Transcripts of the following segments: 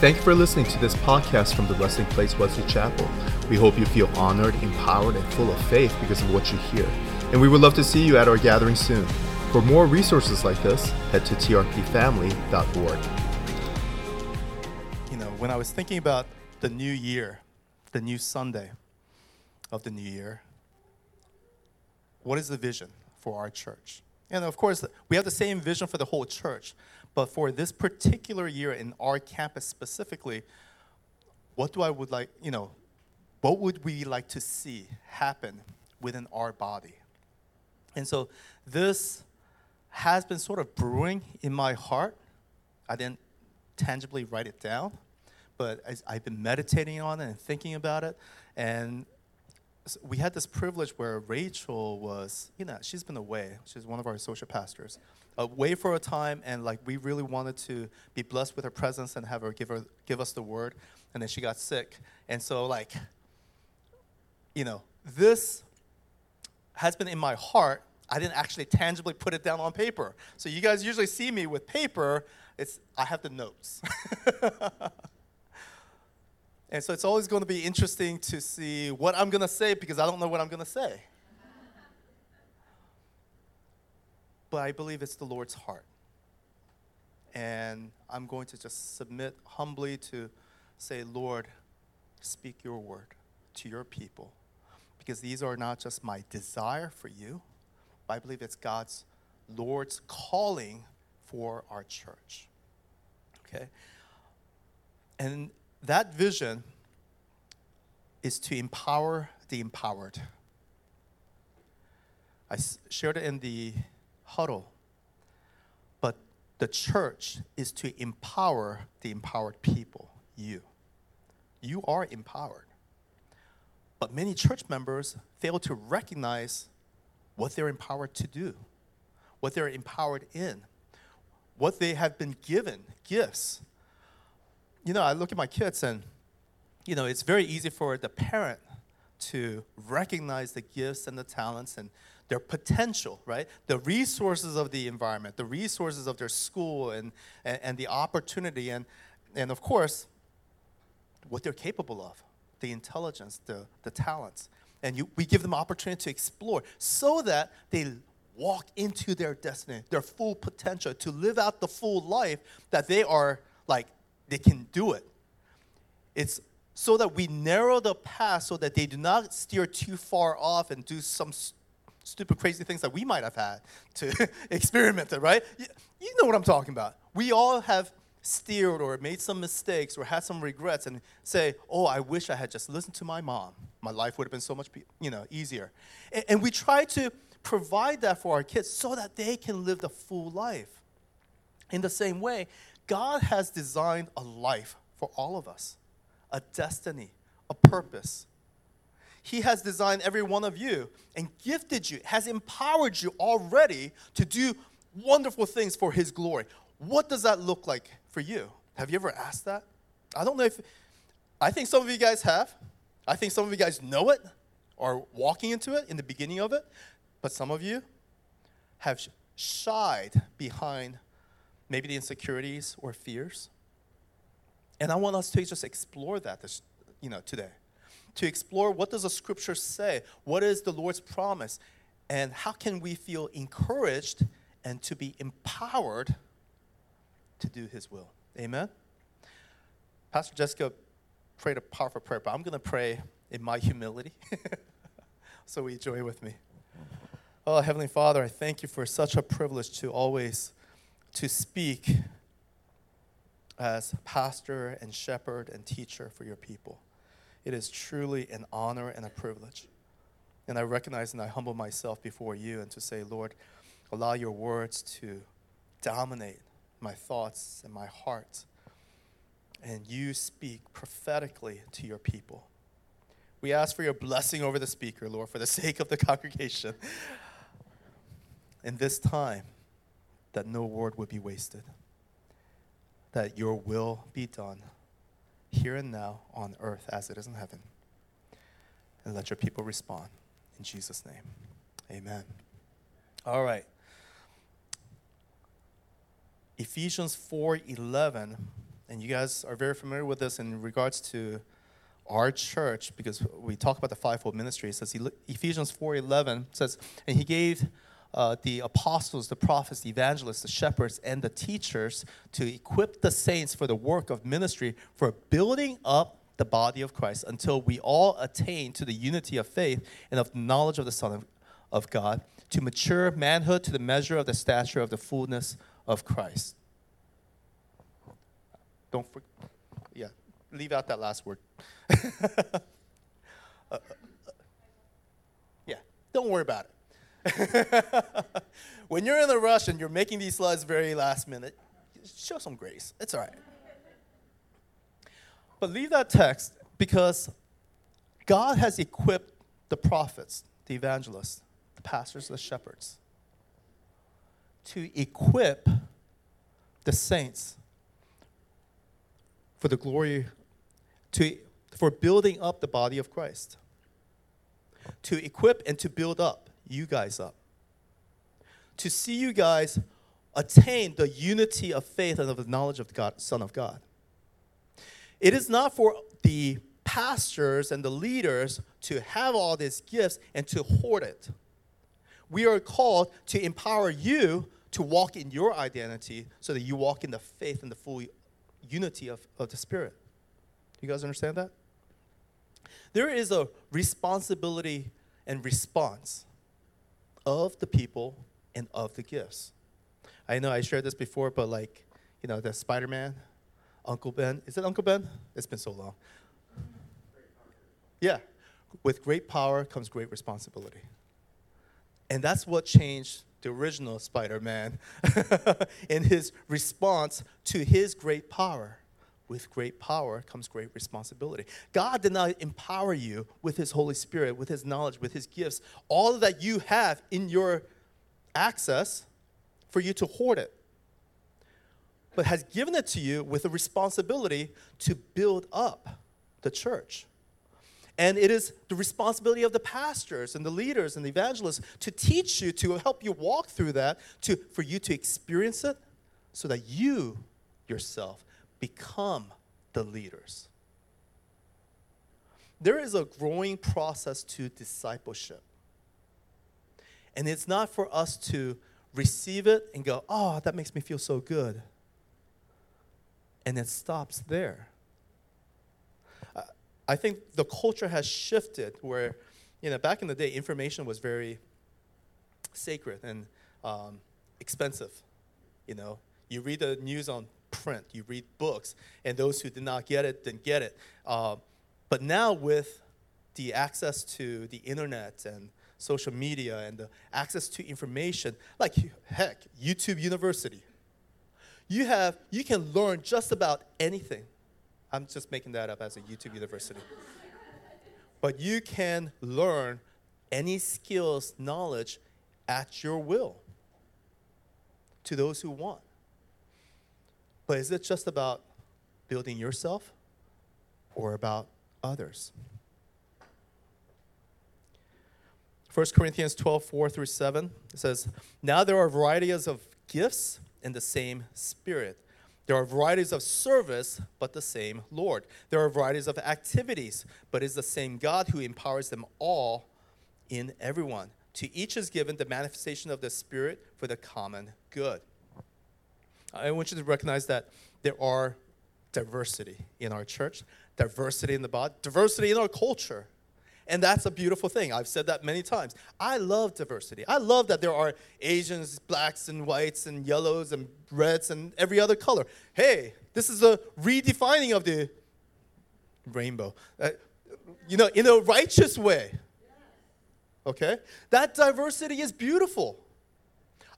Thank you for listening to this podcast from the Resting Place Wesley Chapel. We hope you feel honored, empowered, and full of faith because of what you hear. And we would love to see you at our gathering soon. For more resources like this, head to trpfamily.org. You know, when I was thinking about the new year, the new Sunday of the new year, what is the vision for our church? And of course, we have the same vision for the whole church. But for this particular year in our campus specifically, what do I would like, you know, what would we like to see happen within our body? And so this has been sort of brewing in my heart. I didn't tangibly write it down, but I've been meditating on it and thinking about it. And we had this privilege where Rachel was, you know, she's been away. She's one of our social pastors, away for a time, and like we really wanted to be blessed with her presence and have her give her give us the word. And then she got sick, and so like, you know, this has been in my heart. I didn't actually tangibly put it down on paper. So you guys usually see me with paper. It's I have the notes. And so it's always going to be interesting to see what I'm going to say because I don't know what I'm going to say. But I believe it's the Lord's heart. And I'm going to just submit humbly to say, Lord, speak your word to your people. Because these are not just my desire for you, but I believe it's God's, Lord's calling for our church. Okay? And that vision is to empower the empowered. I shared it in the huddle. But the church is to empower the empowered people, you. You are empowered. But many church members fail to recognize what they're empowered to do, what they're empowered in, what they have been given, gifts you know, I look at my kids and, you know, it's very easy for the parent to recognize the gifts and the talents and their potential, right? The resources of the environment, the resources of their school, and, and, and, the opportunity, and, and of course, what they're capable of the intelligence, the, the talents. And you, we give them opportunity to explore so that they walk into their destiny, their full potential, to live out the full life that they are like they can do it. It's so that we narrow the path so that they do not steer too far off and do some stupid, crazy things that we might have had to experiment it, right? You, know what I'm talking about. We all have steered or made some mistakes or had some regrets and say, oh, I wish I had just listened to my mom. My life would have been so much you know, easier. And, and we try to provide that for our kids so that they can live the full life. In the same way, God has designed a life for all of us, a destiny, a purpose. He has designed every one of you and gifted you, has empowered you already to do wonderful things for His glory. What does that look like for you? Have you ever asked that? I don't know if, I think some of you guys have. I think some of you guys know it or walking into it in the beginning of it, but some of you have shied behind maybe the insecurities or fears. And I want us to just explore that this, you know, today. To explore what does the scripture say? What is the Lord's promise? And how can we feel encouraged and to be empowered to do his will? Amen. Pastor Jessica prayed a powerful prayer, but I'm going to pray in my humility. so we join with me. Oh, Heavenly Father, I thank you for such a privilege to always to speak as pastor and shepherd and teacher for your people. It is truly an honor and a privilege. And I recognize and I humble myself before you and to say, Lord, allow your words to dominate my thoughts and my heart. And you speak prophetically to your people. We ask for your blessing over the speaker, Lord, for the sake of the congregation. In this time, that no word would be wasted, that your will be done here and now on earth as it is in heaven. And let your people respond. In Jesus' name, amen. All right. Ephesians 4:11 and you guys are very familiar with this in regards to our church because we talk about the fivefold ministry. It says Ephesians 4:11 says, and he gave uh, the apostles, the prophets, the evangelists, the shepherds, and the teachers to equip the saints for the work of ministry for building up the body of Christ until we all attain to the unity of faith and of knowledge of the Son of, of God, to mature manhood to the measure of the stature of the fullness of Christ. Don't forget, yeah, leave out that last word. uh, uh, yeah, don't worry about it. when you're in a rush and you're making these slides very last minute, show some grace. It's all right. But leave that text because God has equipped the prophets, the evangelists, the pastors, the shepherds to equip the saints for the glory to for building up the body of Christ. To equip and to build up you guys up. To see you guys attain the unity of faith and of the knowledge of the God, Son of God. It is not for the pastors and the leaders to have all these gifts and to hoard it. We are called to empower you to walk in your identity so that you walk in the faith and the full unity of, of the Spirit. You guys understand that? There is a responsibility and response of the people and of the gifts. I know I shared this before, but like, you know, the Spider Man, Uncle Ben. Is it Uncle Ben? It's been so long. Yeah. With great power comes great responsibility. And that's what changed the original Spider Man in his response to his great power. With great power comes great responsibility. God did not empower you with his Holy Spirit, with his knowledge, with his gifts, all that you have in your access for you to hoard it, but has given it to you with a responsibility to build up the church. And it is the responsibility of the pastors and the leaders and the evangelists to teach you, to help you walk through that, to, for you to experience it so that you yourself become the leaders. There is a growing process to discipleship. And it's not for us to receive it and go, oh, that makes me feel so good. And it stops there. I think the culture has shifted where, you know, back in the day, information was very sacred and um, expensive. You know, you read the news on print, you read books, and those who did not get it didn't get it. Uh, but now with the access to the internet and social media and the access to information, like heck, YouTube University, you have you can learn just about anything I'm just making that up as a YouTube university. but you can learn any skills, knowledge at your will to those who want. But is it just about building yourself or about others? 1 Corinthians 12, 4 through 7, it says, Now there are varieties of gifts in the same Spirit there are varieties of service, but the same Lord. There are varieties of activities, but it's the same God who empowers them all in everyone. To each is given the manifestation of the Spirit for the common good. I want you to recognize that there are diversity in our church, diversity in the body, diversity in our culture. And that's a beautiful thing. I've said that many times. I love diversity. I love that there are Asians, blacks, and whites, and yellows, and reds, and every other color. Hey, this is a redefining of the rainbow. Uh, you know, in a righteous way. Okay? That diversity is beautiful.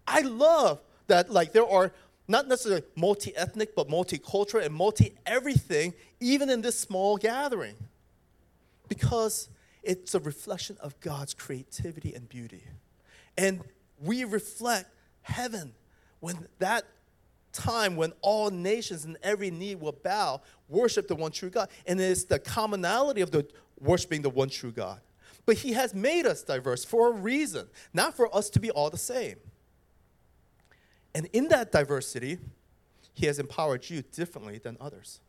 I love that, like, there are not necessarily multi ethnic, but multicultural and multi everything, even in this small gathering. Because it's a reflection of God's creativity and beauty. And we reflect heaven when that time when all nations and every knee will bow, worship the one true God. And it's the commonality of the worshiping the one true God. But He has made us diverse for a reason, not for us to be all the same. And in that diversity, He has empowered you differently than others.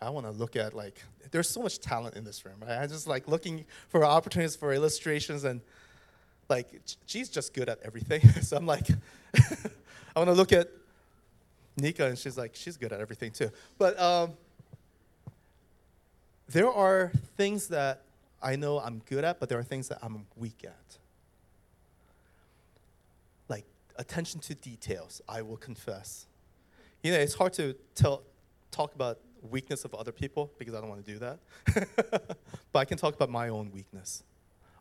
I want to look at like there's so much talent in this room, right? I just like looking for opportunities for illustrations and like she's just good at everything. so I'm like I want to look at Nika and she's like she's good at everything too. But um, there are things that I know I'm good at, but there are things that I'm weak at. Like attention to details, I will confess. You know, it's hard to tell, talk about weakness of other people because I don't want to do that. but I can talk about my own weakness.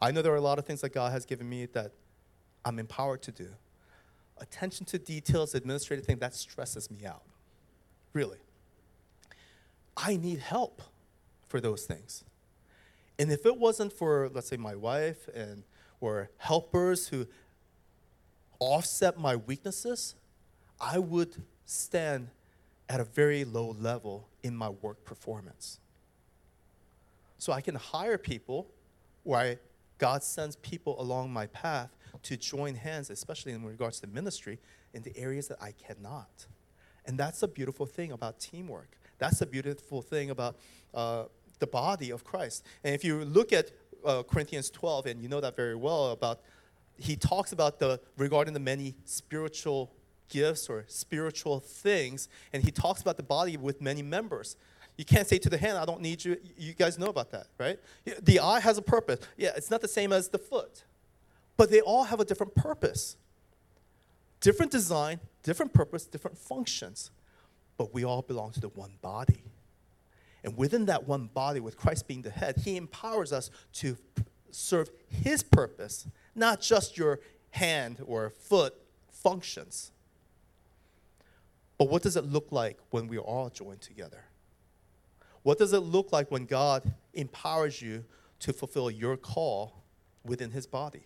I know there are a lot of things that God has given me that I'm empowered to do. Attention to details, administrative thing, that stresses me out. Really. I need help for those things. And if it wasn't for, let's say, my wife and or helpers who offset my weaknesses, I would stand at a very low level in my work performance. So I can hire people where God sends people along my path to join hands, especially in regards to ministry, in the areas that I cannot. And that's a beautiful thing about teamwork. That's a beautiful thing about uh, the body of Christ. And if you look at uh, Corinthians 12, and you know that very well about, he talks about the regarding the many spiritual gifts or spiritual things, and he talks about the body with many members. You can't say to the hand, I don't need you. You guys know about that, right? The eye has a purpose. Yeah, it's not the same as the foot, but they all have a different purpose. Different design, different purpose, different functions, but we all belong to the one body. And within that one body, with Christ being the head, he empowers us to serve his purpose, not just your hand or foot functions. But what does it look like when we are all joined together? What does it look like when God empowers you to fulfill your call within his body?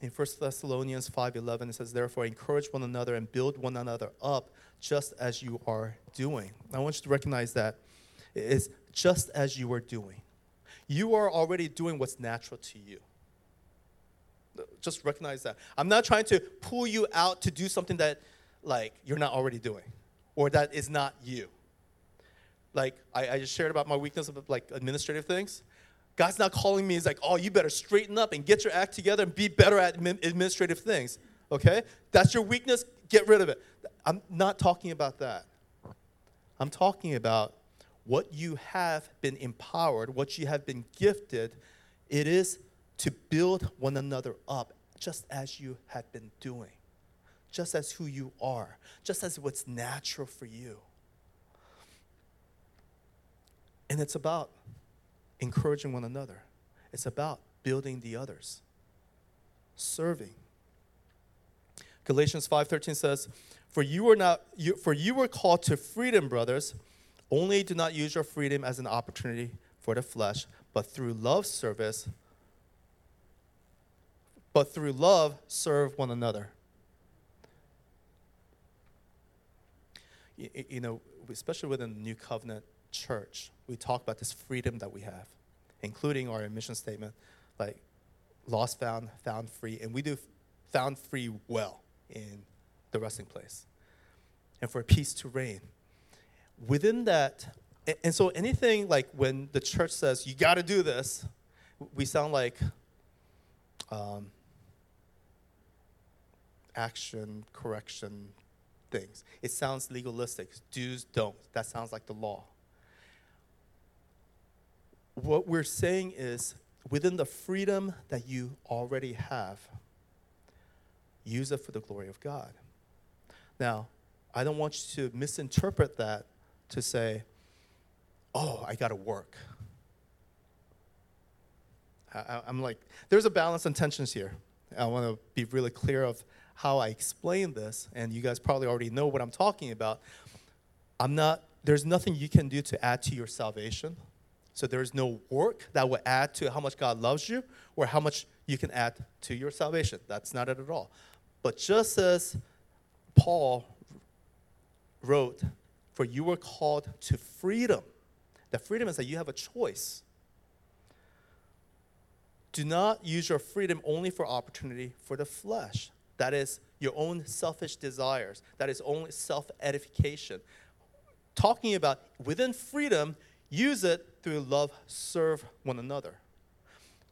In 1 Thessalonians 5:11 it says therefore encourage one another and build one another up just as you are doing. I want you to recognize that it is just as you are doing. You are already doing what's natural to you just recognize that. I'm not trying to pull you out to do something that like you're not already doing or that is not you. Like I, I just shared about my weakness of like administrative things. God's not calling me, he's like, oh, you better straighten up and get your act together and be better at administrative things. Okay? That's your weakness, get rid of it. I'm not talking about that. I'm talking about what you have been empowered, what you have been gifted. It is to build one another up just as you have been doing, just as who you are, just as what's natural for you. And it's about encouraging one another, it's about building the others, serving. Galatians 5:13 says, "For you were not you, for you were called to freedom, brothers. Only do not use your freedom as an opportunity for the flesh, but through love service but through love serve one another. You, you know, especially within the New Covenant church, we talk about this freedom that we have, including our mission statement, like lost, found, found free, and we do found free well in the resting place, and for peace to reign. Within that, and so anything like when the church says you got to do this, we sound like um, action correction things. It sounds legalistic. Do's, don't. That sounds like the law. What we're saying is within the freedom that you already have, use it for the glory of God. Now, I don't want you to misinterpret that to say, oh, I got to work. I, am like, there's a balance and tensions here. I want to be really clear of how I explain this, and you guys probably already know what I'm talking about. I'm not, there's nothing you can do to add to your salvation. So there's no work that will add to how much God loves you or how much you can add to your salvation. That's not it at all. But just as Paul wrote, For you were called to freedom. The freedom is that you have a choice. Do not use your freedom only for opportunity for the flesh. That is your own selfish desires. That is only self edification. Talking about within freedom, use it through love, serve one another.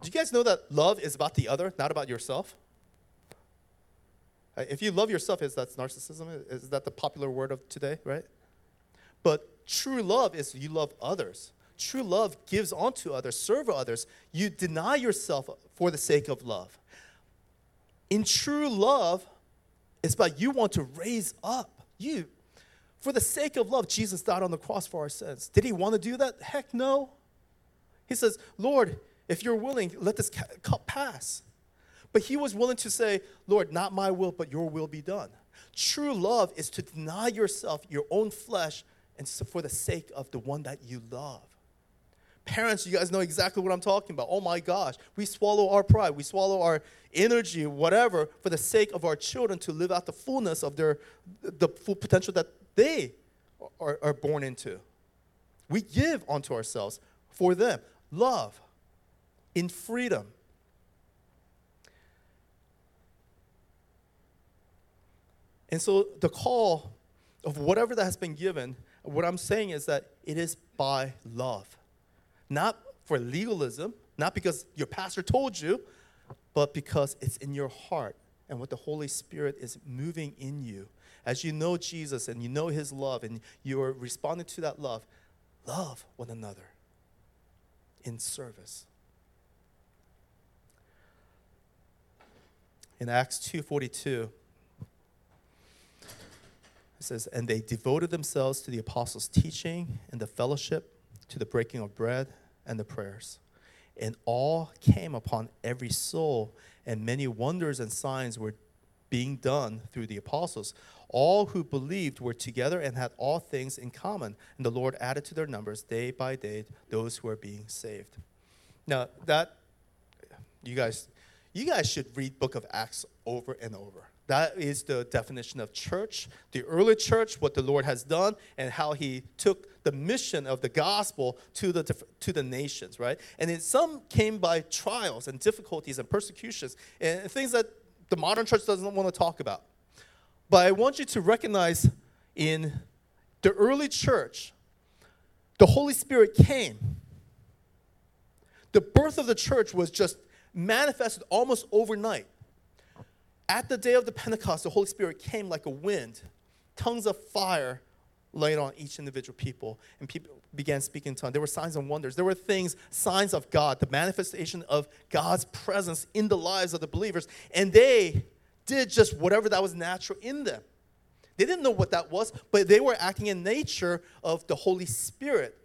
Do you guys know that love is about the other, not about yourself? Uh, If you love yourself, is that narcissism? Is that the popular word of today, right? But true love is you love others. True love gives onto others, serve others. You deny yourself for the sake of love. In true love, it's about you want to raise up you. For the sake of love, Jesus died on the cross for our sins. Did he want to do that? Heck no. He says, Lord, if you're willing, let this cup pass. But he was willing to say, Lord, not my will, but your will be done. True love is to deny yourself, your own flesh, and so for the sake of the one that you love. Parents, you guys know exactly what I'm talking about. Oh my gosh, we swallow our pride, we swallow our energy, whatever, for the sake of our children to live out the fullness of their the full potential that they are, are born into. We give onto ourselves for them. Love in freedom. And so the call of whatever that has been given, what I'm saying is that it is by love. Not for legalism, not because your pastor told you, but because it's in your heart and what the Holy Spirit is moving in you. As you know Jesus and you know his love and you're responding to that love, love one another in service. In Acts 2:42 it says, And they devoted themselves to the apostles' teaching and the fellowship, to the breaking of bread and the prayers. And all came upon every soul, and many wonders and signs were being done through the apostles. All who believed were together and had all things in common. And the Lord added to their numbers day by day those who were being saved. Now, that, you guys, you guys should read book of Acts over and over. That is the definition of church, the early church, what the Lord has done, and how He took the mission of the gospel to the to the nations, right? And it, some came by trials and difficulties and persecutions and things that the modern church doesn't want to talk about. But I want you to recognize in the early church, the Holy Spirit came. The birth of the church was just manifested almost overnight. At the day of the Pentecost, the Holy Spirit came like a wind, tongues of fire laid on each individual people, and people began speaking in tongues. There were signs and wonders. There were things, signs of God, the manifestation of God's presence in the lives of the believers, and they did just whatever that was natural in them. They didn't know what that was, but they were acting in nature of the Holy Spirit.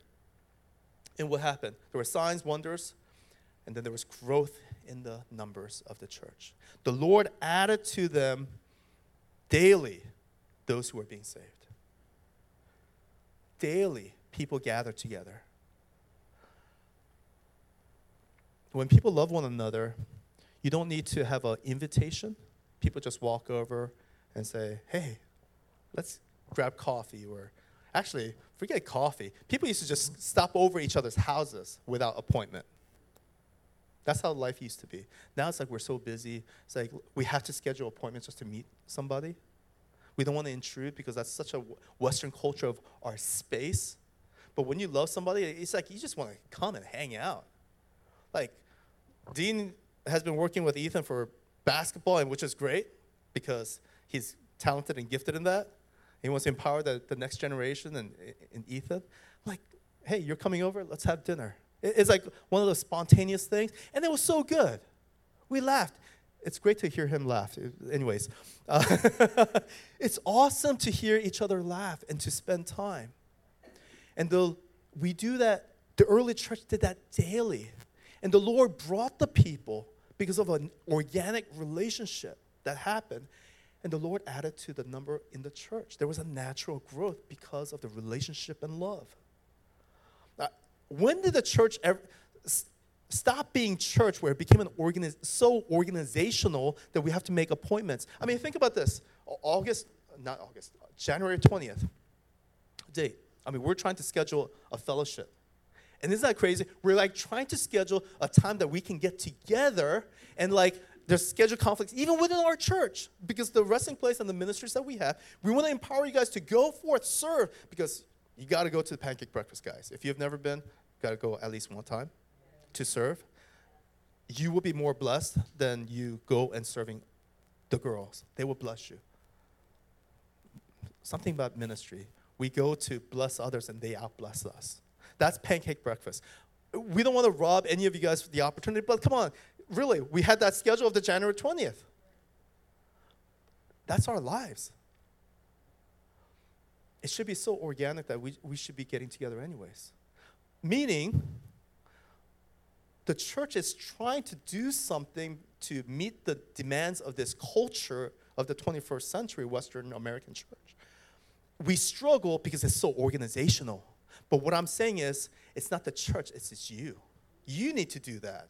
And what happened? There were signs, wonders, and then there was growth in the numbers of the church. The Lord added to them daily those who were being saved. Daily, people gathered together. When people love one another, you don't need to have an invitation. People just walk over and say, hey, let's grab coffee or actually forget coffee people used to just stop over each other's houses without appointment that's how life used to be now it's like we're so busy it's like we have to schedule appointments just to meet somebody we don't want to intrude because that's such a western culture of our space but when you love somebody it's like you just want to come and hang out like dean has been working with ethan for basketball and which is great because he's talented and gifted in that he wants to empower the, the next generation and, and Ethan. Like, hey, you're coming over? Let's have dinner. It- It's like one of those spontaneous things. And it was so good. We laughed. It's great to hear him laugh. Anyways, uh, it's awesome to hear each other laugh and to spend time. And the, we do that, the early church did that daily. And the Lord brought the people because of an organic relationship that happened. And the Lord added to the number in the church. There was a natural growth because of the relationship and love. When did the church ever stop being church where it became an organiz- so organizational that we have to make appointments? I mean, think about this. August, not August, January 20th date. I mean, we're trying to schedule a fellowship. And isn't that crazy? We're like trying to schedule a time that we can get together and like there's schedule conflicts even within our church because the resting place and the ministries that we have, we want to empower you guys to go forth, serve because you got to go to the pancake breakfast, guys. If you've never been, got to go at least one time to serve. You will be more blessed than you go and serving the girls. They will bless you. Something about ministry. We go to bless others and they outbless us. That's pancake breakfast. We don't want to rob any of you guys the opportunity, but come on, really, we had that schedule of the January 20th. That's our lives. It should be so organic that we, we should be getting together anyways. Meaning, the church is trying to do something to meet the demands of this culture of the 21st century Western American church. We struggle because it's so organizational. But what I'm saying is, it's not the church, it's just you. You need to do that.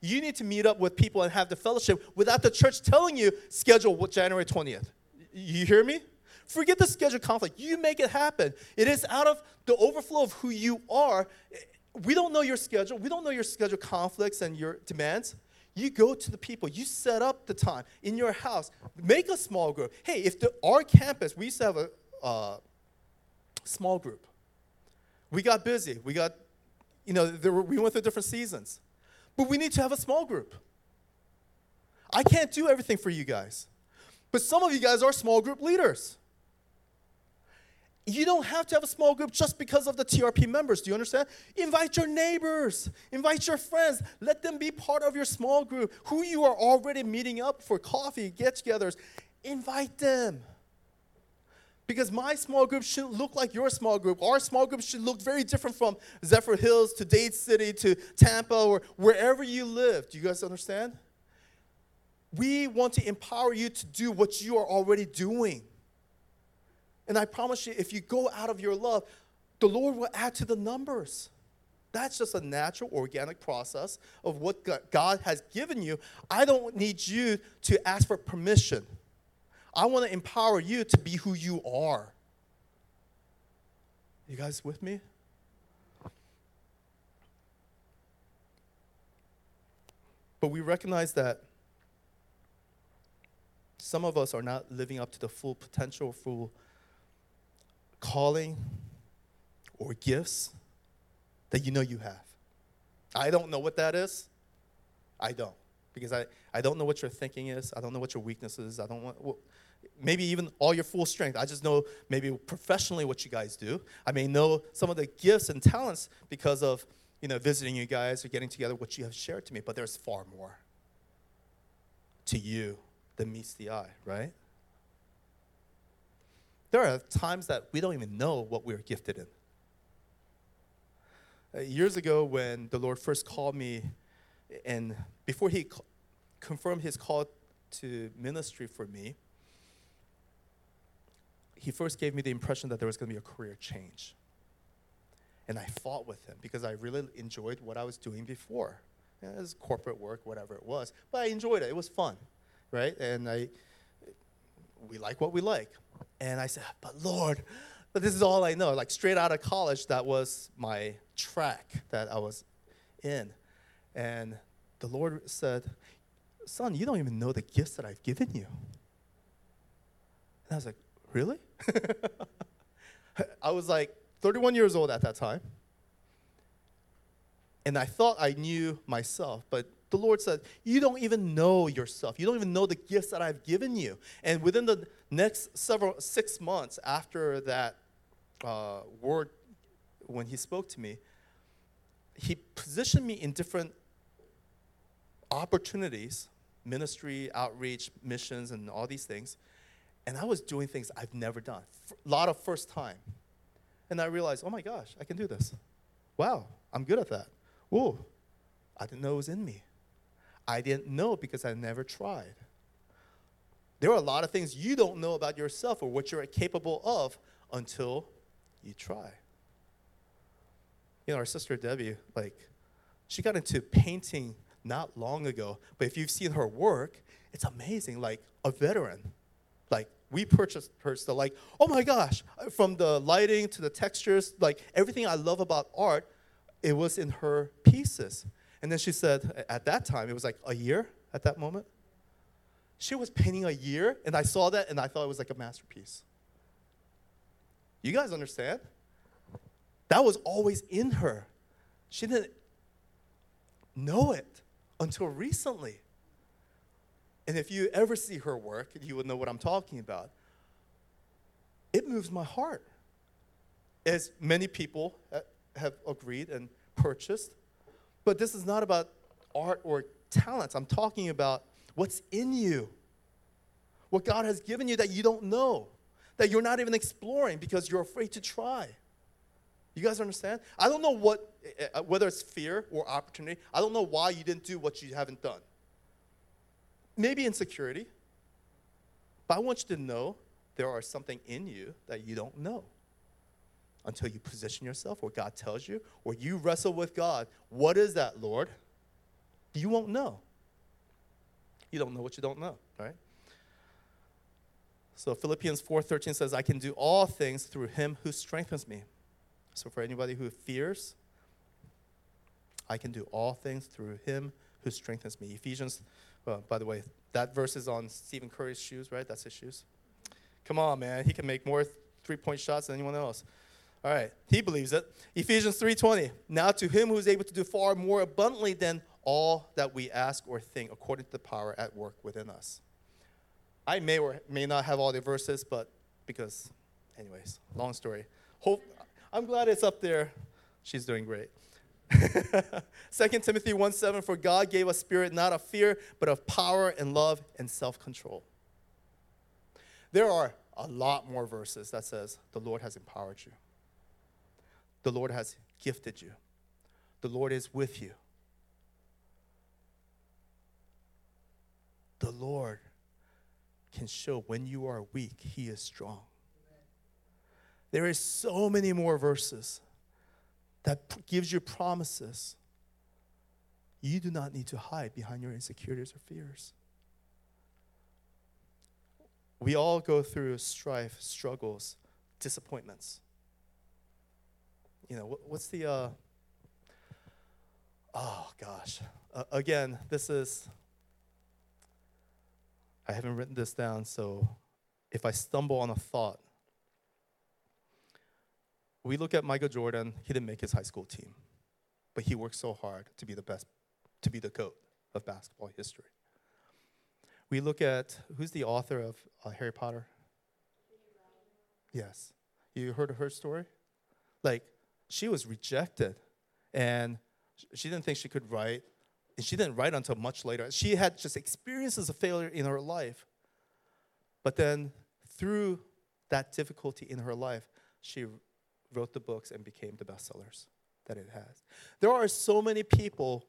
You need to meet up with people and have the fellowship without the church telling you, schedule January 20th. You hear me? Forget the schedule conflict. You make it happen. It is out of the overflow of who you are. We don't know your schedule. We don't know your schedule conflicts and your demands. You go to the people. You set up the time in your house. Make a small group. Hey, if the, our campus, we used to have a uh, small group. We got busy. We got, you know, were, we went through different seasons. But we need to have a small group. I can't do everything for you guys. But some of you guys are small group leaders. You don't have to have a small group just because of the TRP members. Do you understand? Invite your neighbors, invite your friends, let them be part of your small group. Who you are already meeting up for coffee, get togethers, invite them. Because my small group shouldn't look like your small group. Our small group should look very different from Zephyrhills to Dade City to Tampa or wherever you live. Do you guys understand? We want to empower you to do what you are already doing. And I promise you, if you go out of your love, the Lord will add to the numbers. That's just a natural, organic process of what God has given you. I don't need you to ask for permission. I want to empower you to be who you are. You guys with me? But we recognize that some of us are not living up to the full potential, full calling, or gifts that you know you have. I don't know what that is. I don't. Because I, I don't know what your thinking is. I don't know what your weakness is. I don't want, well, maybe even all your full strength. I just know maybe professionally what you guys do. I may know some of the gifts and talents because of you know visiting you guys or getting together what you have shared to me. But there's far more to you than meets the eye, right? There are times that we don't even know what we're gifted in. Uh, years ago, when the Lord first called me, and before He confirmed His call to ministry for me, he first gave me the impression that there was going to be a career change. And I fought with him because I really enjoyed what I was doing before. it was corporate work, whatever it was. But I enjoyed it. It was fun, right? And I, we like what we like. And I said, but Lord, but this is all I know. Like straight out of college, that was my track that I was in. And the Lord said, Son, you don't even know the gifts that I've given you. And I was like, Really? I was like 31 years old at that time. And I thought I knew myself, but the Lord said, You don't even know yourself. You don't even know the gifts that I've given you. And within the next several, six months after that uh, word, when He spoke to me, He positioned me in different opportunities ministry, outreach, missions, and all these things and I was doing things I've never done. A lot of first time. And I realized, oh my gosh, I can do this. Wow, I'm good at that. Whoa, I didn't know it was in me. I didn't know because I never tried. There are a lot of things you don't know about yourself or what you're capable of until you try. You know, our sister Debbie, like, she got into painting not long ago, but if you've seen her work, it's amazing. Like, a veteran like we purchased her stuff like oh my gosh from the lighting to the textures like everything i love about art it was in her pieces. And then she said, at that time, it was like a year at that moment. She was painting a year, and I saw that, and I thought it was like a masterpiece. You guys understand? That was always in her. She didn't know it until recently. And if you ever see her work, you would know what I'm talking about. It moves my heart. As many people uh, have agreed and purchased. But this is not about art or talents. I'm talking about what's in you. What God has given you that you don't know, that you're not even exploring because you're afraid to try. You guys understand? I don't know what, eh, eh, whether it's fear or opportunity. I don't know why you didn't do what you haven't done. Maybe insecurity. But I want you to know there are something in you that you don't know until you position yourself or God tells you or you wrestle with God. What is that, Lord? You won't know. You don't know what you don't know, right? So Philippians 4:13 says, "I can do all things through him who strengthens me." So for anybody who fears, I can do all things through him who strengthens me. Ephesians, well, by the way, that verse is on Stephen Curry's shoes, right? That's his shoes. Come on, man. He can make more three-point shots than anyone else. All right, he believes it. Ephesians 3:20. Now to him who is able to do far more abundantly than all that we ask or think, according to the power at work within us. I may or may not have all the verses, but because, anyways, long story. Hope I'm glad it's up there. She's doing great. 2 Timothy 1 7, for God gave us spirit not of fear, but of power and love and self control. There are a lot more verses that says the Lord has empowered you. The Lord has gifted you. The Lord is with you. The Lord can show when you are weak, He is strong. There is so many more verses that gives you promises. You do not need to hide behind your insecurities or fears. We all go through strife, struggles, disappointments you know, what, what's the, uh, oh gosh. Uh, again, this is, I haven't written this down, so if I stumble on a thought, we look at Michael Jordan, he didn't make his high school team, but he worked so hard to be the best, to be the GOAT of basketball history. We look at who's the author of uh, Harry Potter? Yes. You heard of her story? Like, she was rejected. And she didn't think she could write and she didn't write until much later. She had just experiences of failure in her life. But then through that difficulty in her life she wrote the books and became the bestsellers that it has. There are so many people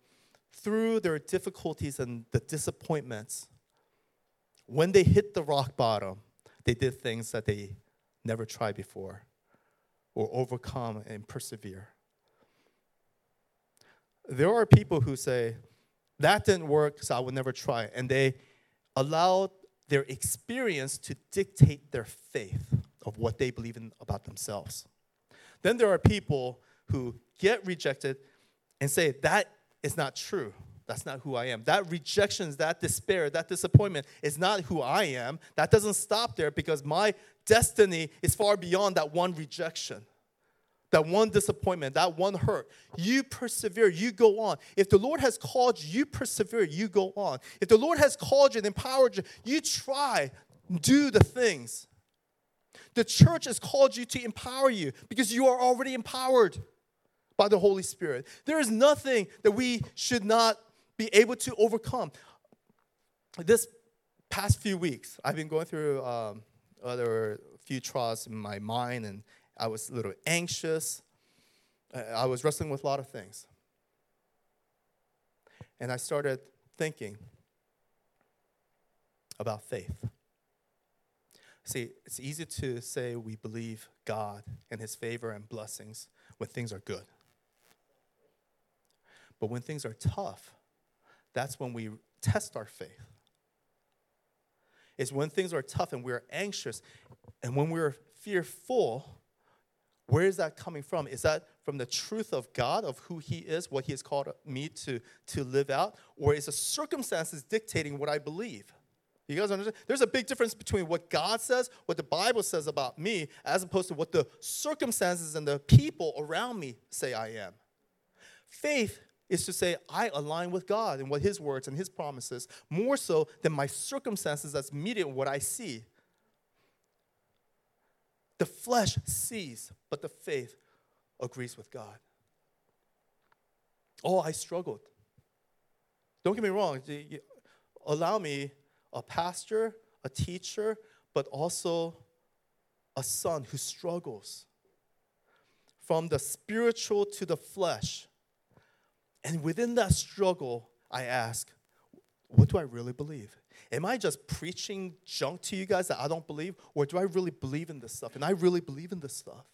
through their difficulties and the disappointments when they hit the rock bottom they did things that they never tried before or overcome and persevere. There are people who say, that didn't work, so I would never try. And they allow their experience to dictate their faith of what they believe in about themselves. Then there are people who get rejected and say, that is not true. That's not who I am. That rejection, that despair, that disappointment is not who I am. That doesn't stop there because my destiny is far beyond that one rejection, that one disappointment, that one hurt. You persevere, you go on. If the Lord has called you, you persevere, you go on. If the Lord has called you and empowered you, you try, do the things. The church has called you to empower you because you are already empowered by the Holy Spirit. There is nothing that we should not be able to overcome. This past few weeks, I've been going through um, other few trials in my mind, and I was a little anxious. I was wrestling with a lot of things. And I started thinking about faith. See, it's easy to say we believe God and His favor and blessings when things are good. But when things are tough, that's when we test our faith. It's when things are tough and we're anxious and when we're fearful, where is that coming from? Is that from the truth of God, of who He is, what He has called me to, to live out, or is the circumstances dictating what I believe? You guys understand? There's a big difference between what God says, what the Bible says about me, as opposed to what the circumstances and the people around me say I am. Faith is to say, I align with God and what His words and His promises, more so than my circumstances that's meeting what I see. The flesh sees, but the faith agrees with God. Oh, I struggled. Don't get me wrong. Allow me, a pastor, a teacher, but also a son who struggles from the spiritual to the flesh. And within that struggle, I ask, what do I really believe? Am I just preaching junk to you guys that I don't believe? Or do I really believe in this stuff? And I really believe in this stuff.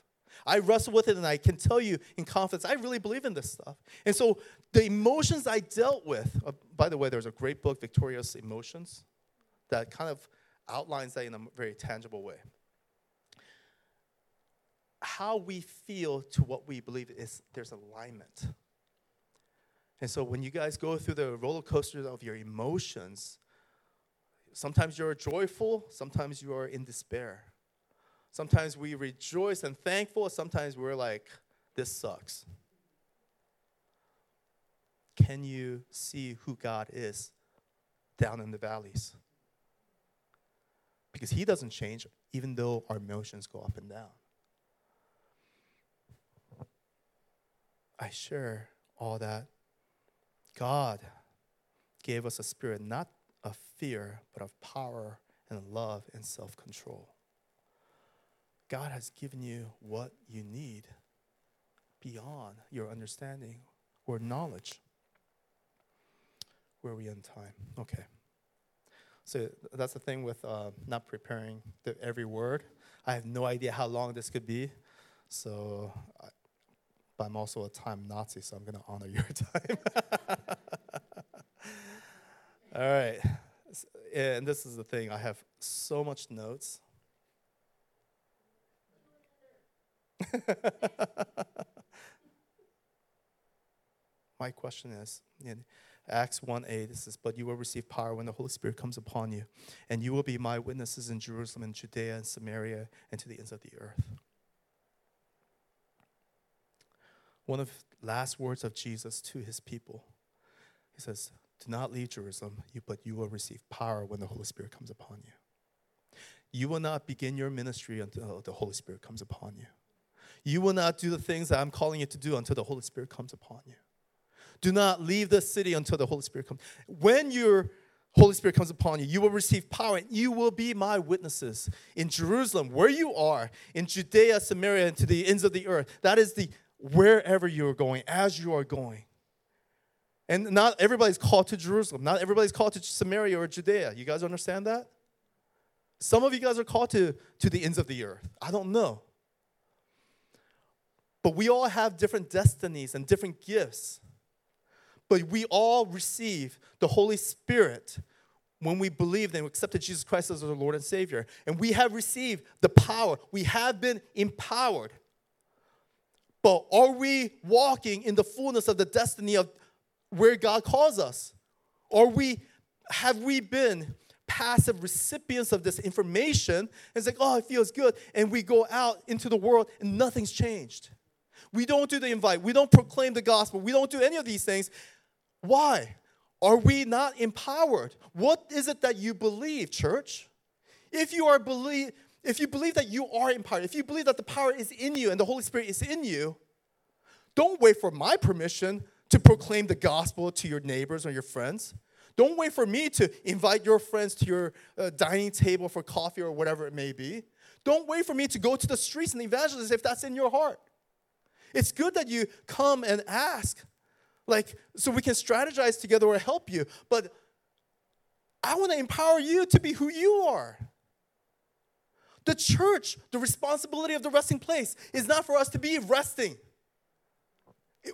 I wrestle with it and I can tell you in confidence, I really believe in this stuff. And so the emotions I dealt with, uh, by the way, there's a great book, Victorious Emotions, that kind of outlines that in a very tangible way. How we feel to what we believe is there's alignment. And so when you guys go through the roller coaster of your emotions, sometimes you're joyful, sometimes you are in despair. Sometimes we rejoice and thankful, sometimes we're like, this sucks. Can you see who God is down in the valleys? Because He doesn't change, even though our emotions go up and down. I share all that. God gave us a spirit not of fear, but of power and love and self control. God has given you what you need beyond your understanding or knowledge. Where are we in time? Okay. So that's the thing with uh, not preparing the, every word. I have no idea how long this could be. So, I, but I'm also a time Nazi, so I'm going to honor your time. All right. And this is the thing I have so much notes. My question is in Acts 1 8, it says, But you will receive power when the Holy Spirit comes upon you, and you will be my witnesses in Jerusalem and Judea and Samaria and to the ends of the earth. One of the last words of Jesus to his people, he says, Do not leave Jerusalem, but you will receive power when the Holy Spirit comes upon you. You will not begin your ministry until the Holy Spirit comes upon you. You will not do the things that I'm calling you to do until the Holy Spirit comes upon you. Do not leave the city until the Holy Spirit comes. When your Holy Spirit comes upon you, you will receive power and you will be my witnesses in Jerusalem, where you are, in Judea, Samaria, and to the ends of the earth. That is the wherever you are going, as you are going. And not everybody's called to Jerusalem. Not everybody's called to Samaria or Judea. You guys understand that? Some of you guys are called to, to the ends of the earth. I don't know. But we all have different destinies and different gifts. But we all receive the Holy Spirit when we believe and accepted Jesus Christ as our Lord and Savior. And we have received the power. We have been empowered. But are we walking in the fullness of the destiny of where God calls us? Or we have we been passive recipients of this information it's like, oh, it feels good, and we go out into the world and nothing's changed. We don't do the invite. We don't proclaim the gospel. We don't do any of these things. Why? Are we not empowered? What is it that you believe, church? If you are believe, if you believe that you are empowered, if you believe that the power is in you and the Holy Spirit is in you, don't wait for my permission to proclaim the gospel to your neighbors or your friends. Don't wait for me to invite your friends to your uh, dining table for coffee or whatever it may be. Don't wait for me to go to the streets and evangelize if that's in your heart. It's good that you come and ask, like, so we can strategize together or help you. But I want to empower you to be who you are. The church, the responsibility of the resting place is not for us to be resting.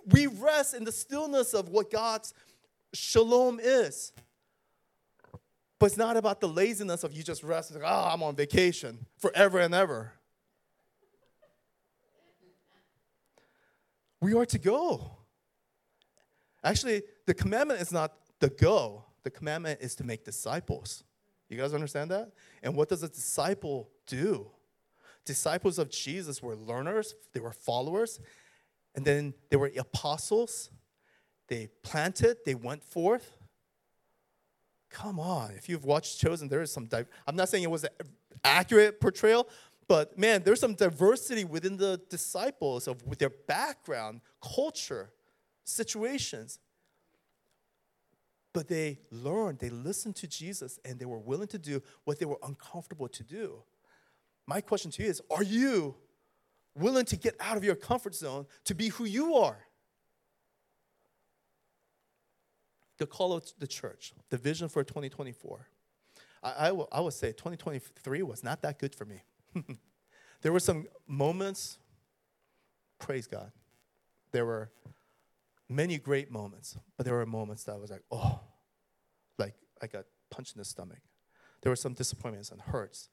We rest in the stillness of what God's shalom is. But it's not about the laziness of you just rest, like, oh, I'm on vacation forever and ever. We are to go. Actually, the commandment is not the go, the commandment is to make disciples. You guys understand that? And what does a disciple do? Disciples of Jesus were learners, they were followers, and then they were apostles. They planted, they went forth. Come on, if you've watched Chosen, there is some. Di- I'm not saying it was an accurate portrayal, but man, there's some diversity within the disciples of with their background, culture, situations. But they learned, they listened to Jesus, and they were willing to do what they were uncomfortable to do. My question to you is Are you willing to get out of your comfort zone to be who you are? The call of the church, the vision for 2024. I, I, will, I would say 2023 was not that good for me. there were some moments, praise God. There were many great moments, but there were moments that I was like, oh, like I got punched in the stomach. There were some disappointments and hurts.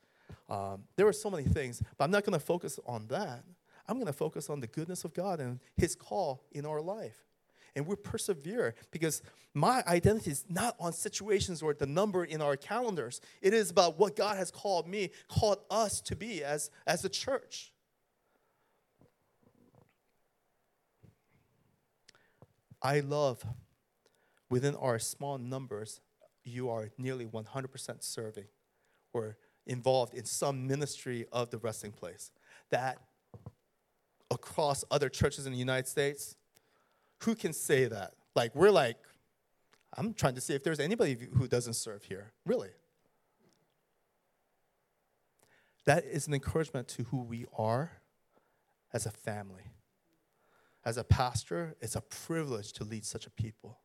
Um, there were so many things, but I'm not going to focus on that. I'm going to focus on the goodness of God and His call in our life. And we persevere because my identity is not on situations or the number in our calendars. It is about what God has called me, called us to be as, as a church. I love within our small numbers, you are nearly 100% serving or involved in some ministry of the resting place. That across other churches in the United States, who can say that? Like, we're like, I'm trying to see if there's anybody who doesn't serve here. Really? That is an encouragement to who we are as a family. As a pastor, it's a privilege to lead such a people.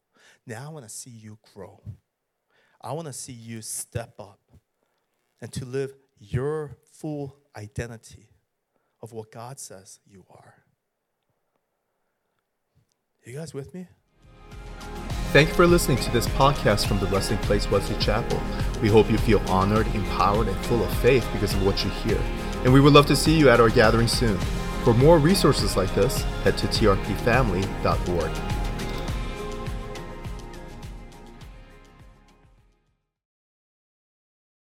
Now I want to see you grow. I want to see you step up and to live your full identity of what God says you are. You guys with me? Thank you for listening to this podcast from the Resting Place Wesley Chapel. We hope you feel honored, empowered, and full of faith because of what you hear. And we would love to see you at our gathering soon. For more resources like this, head to trpfamily.org.